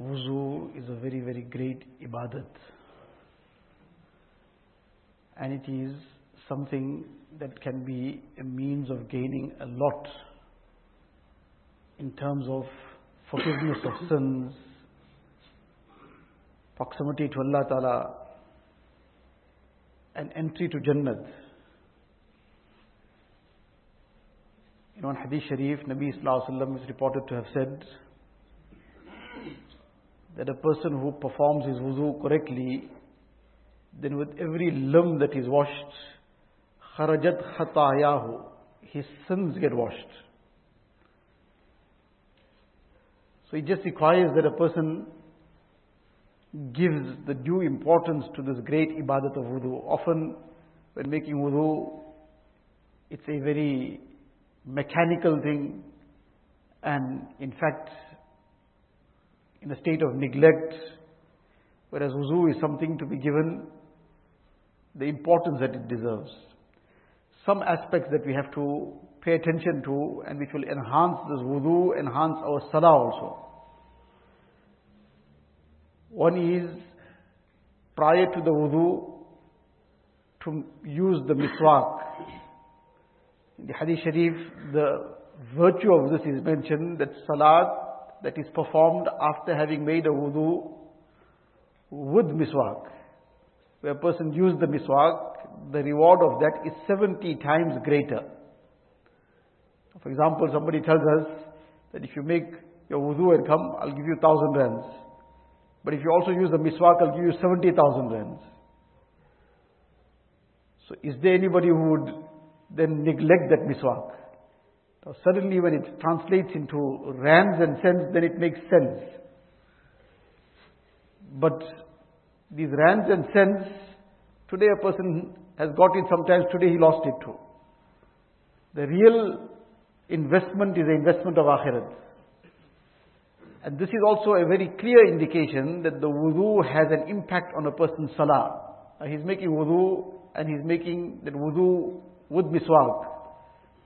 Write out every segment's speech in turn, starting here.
wuzu is a very, very great ibadat. And it is something that can be a means of gaining a lot in terms of forgiveness of sins, proximity to Allah Ta'ala, and entry to Jannat. In one hadith sharif, Nabi Sallallahu Alaihi Wasallam is reported to have said that a person who performs his wuzu correctly, then with every limb that is washed, kharajat khatayahu, his sins get washed. So it just requires that a person gives the due importance to this great ibadat of wudu. Often, when making wudu, it's a very mechanical thing, and in fact, in a state of neglect, whereas wudu is something to be given the importance that it deserves. Some aspects that we have to pay attention to and which will enhance this wudu, enhance our salah also. One is prior to the wudu to use the miswak. In the hadith sharif, the virtue of this is mentioned that salat that is performed after having made a wudu with miswak. Where a person used the miswak, the reward of that is 70 times greater. For example, somebody tells us that if you make your wudu and come, I'll give you thousand rands. But if you also use the miswak, I'll give you 70,000 rands. So is there anybody who would then neglect that miswak? Now suddenly when it translates into rands and cents, then it makes sense. But these rands and cents, today a person has got it, sometimes today he lost it too. The real investment is the investment of akhirat. And this is also a very clear indication that the wudu has an impact on a person's salah. he's making wudu and he's making that wudu with miswak.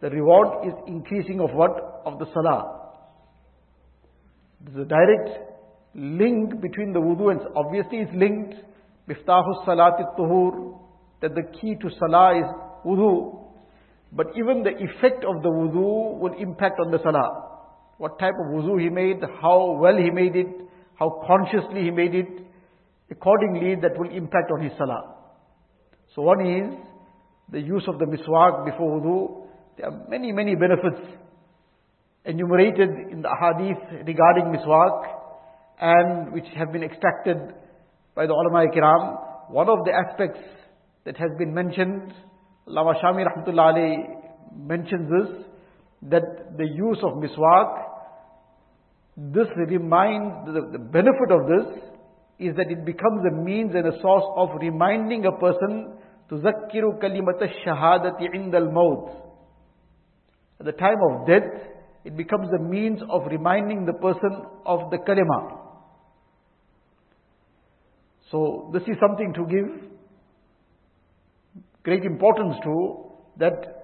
The reward is increasing of what? Of the salah. There's a direct link between the wudu and obviously it's linked. Miftahu salati tuhur. That the key to salah is wudu. But even the effect of the wudu will impact on the salah. What type of wudu he made, how well he made it, how consciously he made it. Accordingly, that will impact on his salah. So one is the use of the miswak before wudu. There are many, many benefits enumerated in the hadith regarding miswak and which have been extracted by the ulama kiram. One of the aspects that has been mentioned, Allama Shami rahmatullah mentions this, that the use of miswak, this reminds, the, the benefit of this is that it becomes a means and a source of reminding a person to zakkiru kalimat shahadati indal maut. At the time of death, it becomes a means of reminding the person of the kalima. So this is something to give great importance to that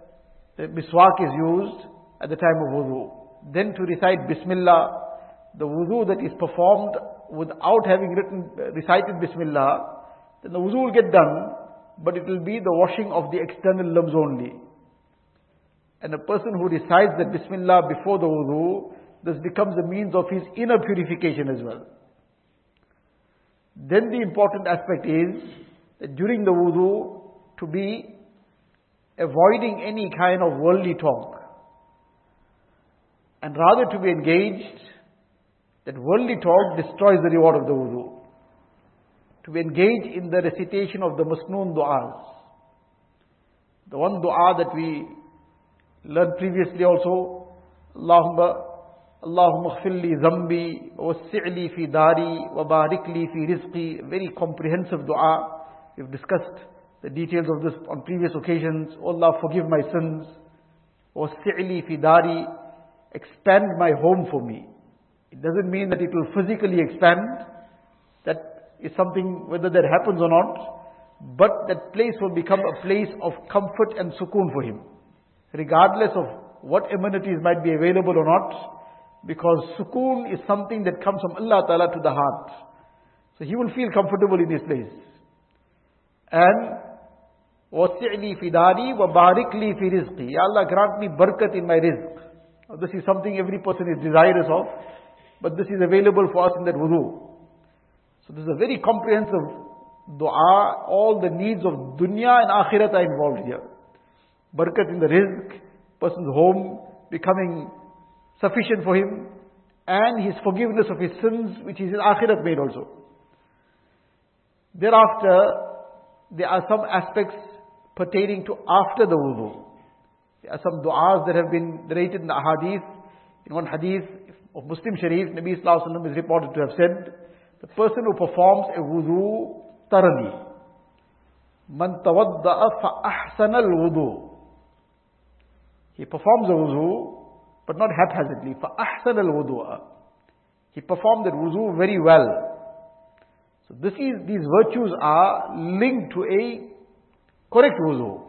miswak is used at the time of wudu. Then to recite Bismillah, the wudu that is performed without having written, recited Bismillah, then the wudu will get done, but it will be the washing of the external limbs only. And a person who recites the Bismillah before the wudu, this becomes a means of his inner purification as well. Then the important aspect is that during the wudu, to be avoiding any kind of worldly talk and rather to be engaged, that worldly talk destroys the reward of the wudu. To be engaged in the recitation of the masnoon du'as. The one du'a that we learned previously also, Allahumma اللهم اغفر لي ذنبي ووسع لي في داري وبارك لي في رزقي very comprehensive dua we've discussed the details of this on previous occasions oh Allah forgive my sins ووسع لي في داري expand my home for me. It doesn't mean that it will physically expand. That is something, whether that happens or not. But that place will become a place of comfort and sukoon for him. Regardless of what amenities might be available or not, Because sukoon is something that comes from Allah Ta'ala to the heart. So he will feel comfortable in this place. And وَسِعْلِي فِي دَارِي وَبَارِكْ لِي فِي رِزْقِي Ya Allah grant me barakat in my rizq. Now, this is something every person is desirous of, but this is available for us in that wudu. So this is a very comprehensive dua, all the needs of dunya and akhirat are involved here. Barakat in the rizq, person's home becoming sufficient for him, and his forgiveness of his sins, which is in akhirat made also. Thereafter, there are some aspects pertaining to after the wudu. There are some du'as that have been narrated in the hadith. In one hadith of Muslim Sharif, Nabi Sallallahu is reported to have said, the person who performs a wudu thoroughly, man tawadda'a fa al-wudu. He performs a wudu, but not haphazardly. Fa al-wudu'a. He performed that wudu very well. So this is, these virtues are linked to a correct wuzu.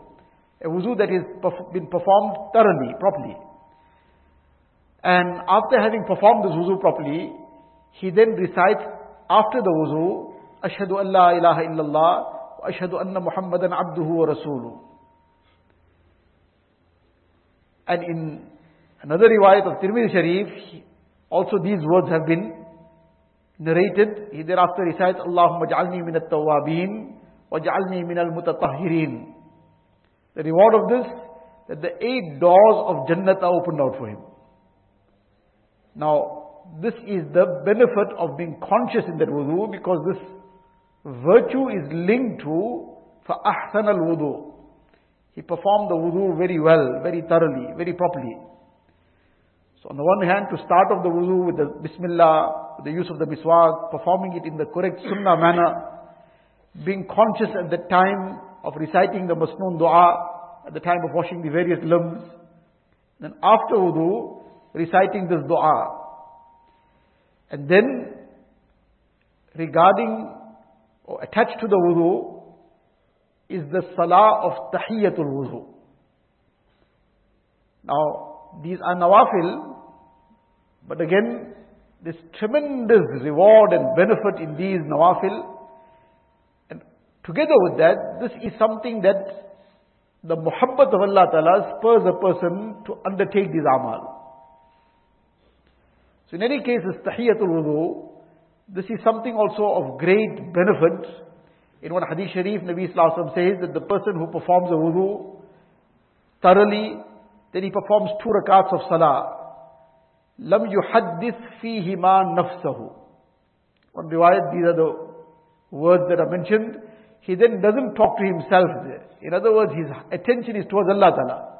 A wuzu that has been performed thoroughly, properly. And after having performed this wuzu properly, he then recites after the wuzu, an la ilaha illallah, wa ashhadu anna Muhammadan abduhu wa rasuluh. And in another riwayat of Tirmidhi Sharif, also these words have been narrated. He thereafter recites, Allahumma ja'alni min at-tawwabin wa ja'alni min al-mutatahhirin. The reward of this, that the eight doors of Jannat are opened out for him. Now, this is the benefit of being conscious in that wudu because this virtue is linked to فَأَحْسَنَ الْوُضُوء he performed the wudu very well, very thoroughly, very properly. So on the one hand, to start off the wudu with the Bismillah, with the use of the miswak, performing it in the correct sunnah manner, being conscious at the time of reciting the masnoon dua, at the time of washing the various limbs, then after wudu, reciting this dua. And then, regarding or attached to the wudu, is the salah of tahiyyatul wudu. Now, these are nawafil, but again, there's tremendous reward and benefit in these nawafil. And together with that, this is something that the muhabbat of Allah Ta'ala spurs a person to undertake these amal. So in any case, this tahiyatul wudu, this is something also of great benefit. In one hadith sharif, Nabi Sallallahu says that the person who performs a wudu thoroughly, then he performs two rakats of salah. لم يحدث فيهما نفسه. On riwayat, these are the words that are mentioned. He then doesn't talk to himself there. In other words, his attention is towards Allah Ta'ala.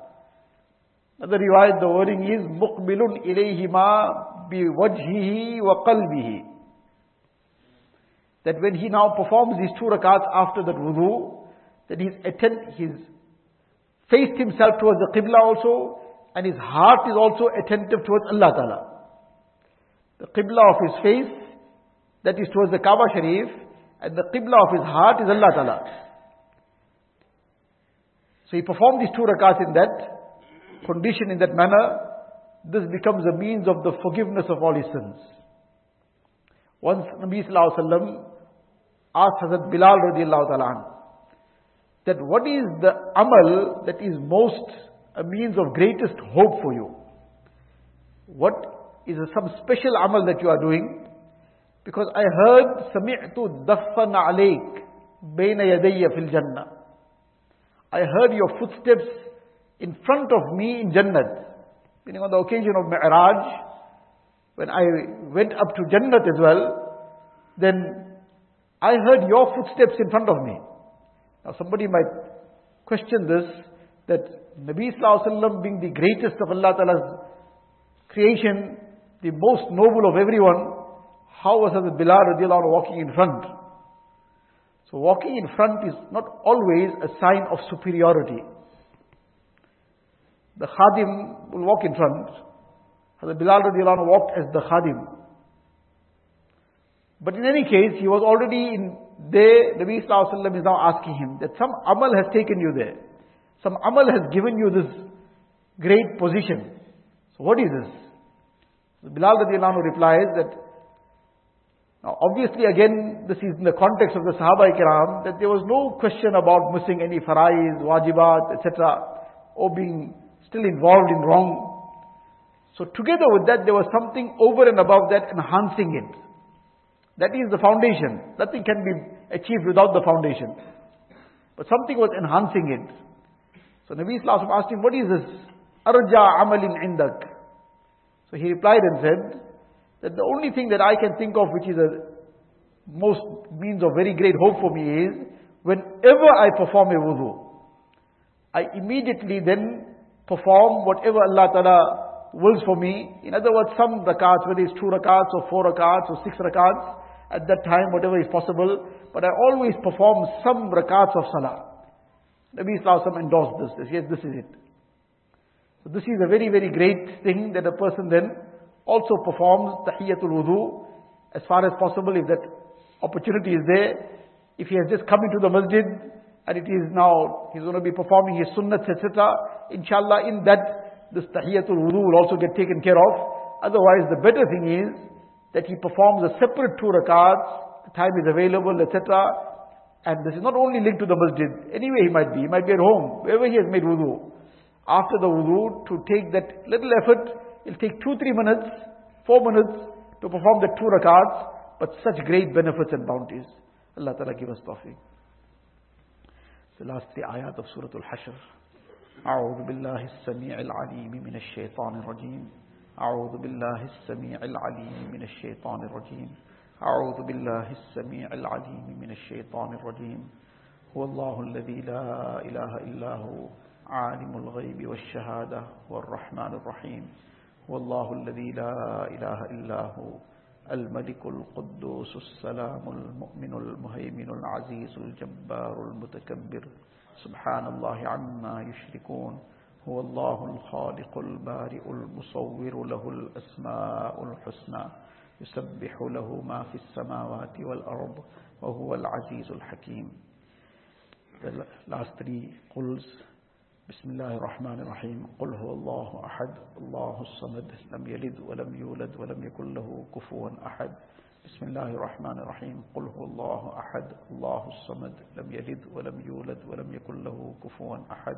Another riwayat, the wording is مُقْبِلٌ إِلَيْهِمَا بِوَجْهِهِ وَقَلْبِهِ that when he now performs these two rakats after that wudu, that he's attend, he's faced himself towards the Qibla also, and his heart is also attentive towards Allah Ta'ala. The Qibla of his face, that is towards the Kaaba Sharif, and the Qibla of his heart is Allah Ta'ala. So he performed these two rakats in that condition, in that manner. This becomes a means of the forgiveness of all his sins. Once Nabi Sallallahu Alaihi Wasallam asked Hazrat Bilal radiallahu ta'ala that what is the amal that is most a means of greatest hope for you? What is some special amal that you are doing? Because I heard Sami'tu Daffan Alaik بين Yadayya Fil Jannah. I heard your footsteps in front of me in Jannat. Meaning on the occasion of Mi'raj, when I went up to Jannat as well, then I heard your footsteps in front of me. Now somebody might question this, that Nabi Sallallahu being the greatest of Allah Ta'ala's creation, the most noble of everyone, how was Hazrat Bilal radiallahu walking in front? So walking in front is not always a sign of superiority. The khadim will walk in front. Hazrat Bilal radiallahu walked as the khadim. But in any case, he was already in there. Nabi Sallallahu is now asking him that some amal has taken you there. Some amal has given you this great position. So what is this? So Bilal radiallahu replies that, now obviously again, this is in the context of the Sahaba Kiram, that there was no question about missing any farais, wajibat, etc., or being still involved in wrong. So together with that, there was something over and above that enhancing it. That is the foundation. Nothing can be achieved without the foundation. But something was enhancing it. So Nabi Sallallahu asked him, what is this? Arja amalin indak. So he replied and said, that the only thing that I can think of which is a most means of very great hope for me is, whenever I perform a wudu, I immediately then perform whatever Allah Ta'ala wills for me. In other words, some rakats, whether it's two rakats or four rakats or six rakats, at that time, whatever is possible. But I always perform some rakats of salah. Nabi Sallallahu endorsed this. Yes, this is it. So this is a very, very great thing that a person then also performs tahiyatul wudu as far as possible if that opportunity is there. If he has just come into the masjid and it is now, he's going to be performing his sunnats, etc. Inshallah, in that this tahiyatul wudu will also get taken care of. Otherwise, the better thing is that he performs a separate two rakats, time is available, etc. And this is not only linked to the masjid. Anywhere he might be. He might be at home, wherever he has made wudu. After the wudu, to take that little effort, it'll take two, three minutes, four minutes to perform the two rakats, but such great benefits and bounties. Allah Ta'ala give us tawfiq. The last three ayat of Surah Al-Hashr. أعوذ بالله السميع العليم من الشيطان الرجيم أعوذ بالله السميع العليم من الشيطان الرجيم. أعوذ بالله السميع العليم من الشيطان الرجيم. هو الله الذي لا إله إلا هو عالم الغيب والشهادة والرحمن الرحيم. هو الله الذي لا إله إلا هو الملك القدوس السلام المؤمن المهيمن العزيز الجبار المتكبر. سبحان الله عما يشركون. هو الله الخالق البارئ المصور له الأسماء الحسنى يسبح له ما في السماوات والأرض وهو العزيز الحكيم. The last three قلز. بسم الله الرحمن الرحيم. قل هو الله أحد. الله الصمد. لم يلد ولم يولد ولم يكن له كفوا أحد. بسم الله الرحمن الرحيم. قل هو الله أحد. الله الصمد. لم يلد ولم يولد ولم يكن له كفوا أحد.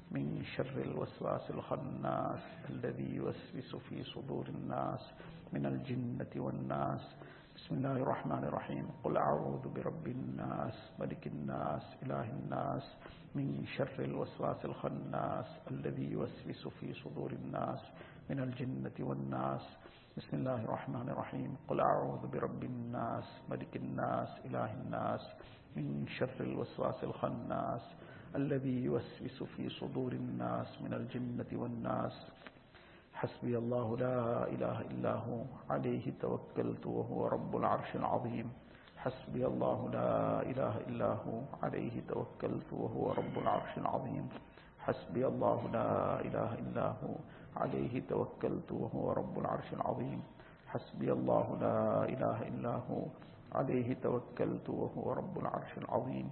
من شر الوسواس الخناس الذي يوسوس في صدور الناس من الجنة والناس. بسم الله الرحمن الرحيم. قل أعوذ برب الناس ملك الناس إله الناس من شر الوسواس الخناس الذي يوسوس في صدور الناس من الجنة والناس. بسم الله الرحمن الرحيم. قل أعوذ برب الناس ملك الناس إله الناس من شر الوسواس الخناس. الذي يوسوس في صدور الناس من الجنة والناس. حسبي الله لا إله إلا هو عليه توكلت وهو رب العرش العظيم. حسبي الله لا إله إلا هو عليه توكلت وهو رب العرش العظيم. حسبي الله لا إله إلا هو عليه توكلت وهو رب العرش العظيم. حسبي الله لا إله إلا هو عليه توكلت وهو رب العرش العظيم.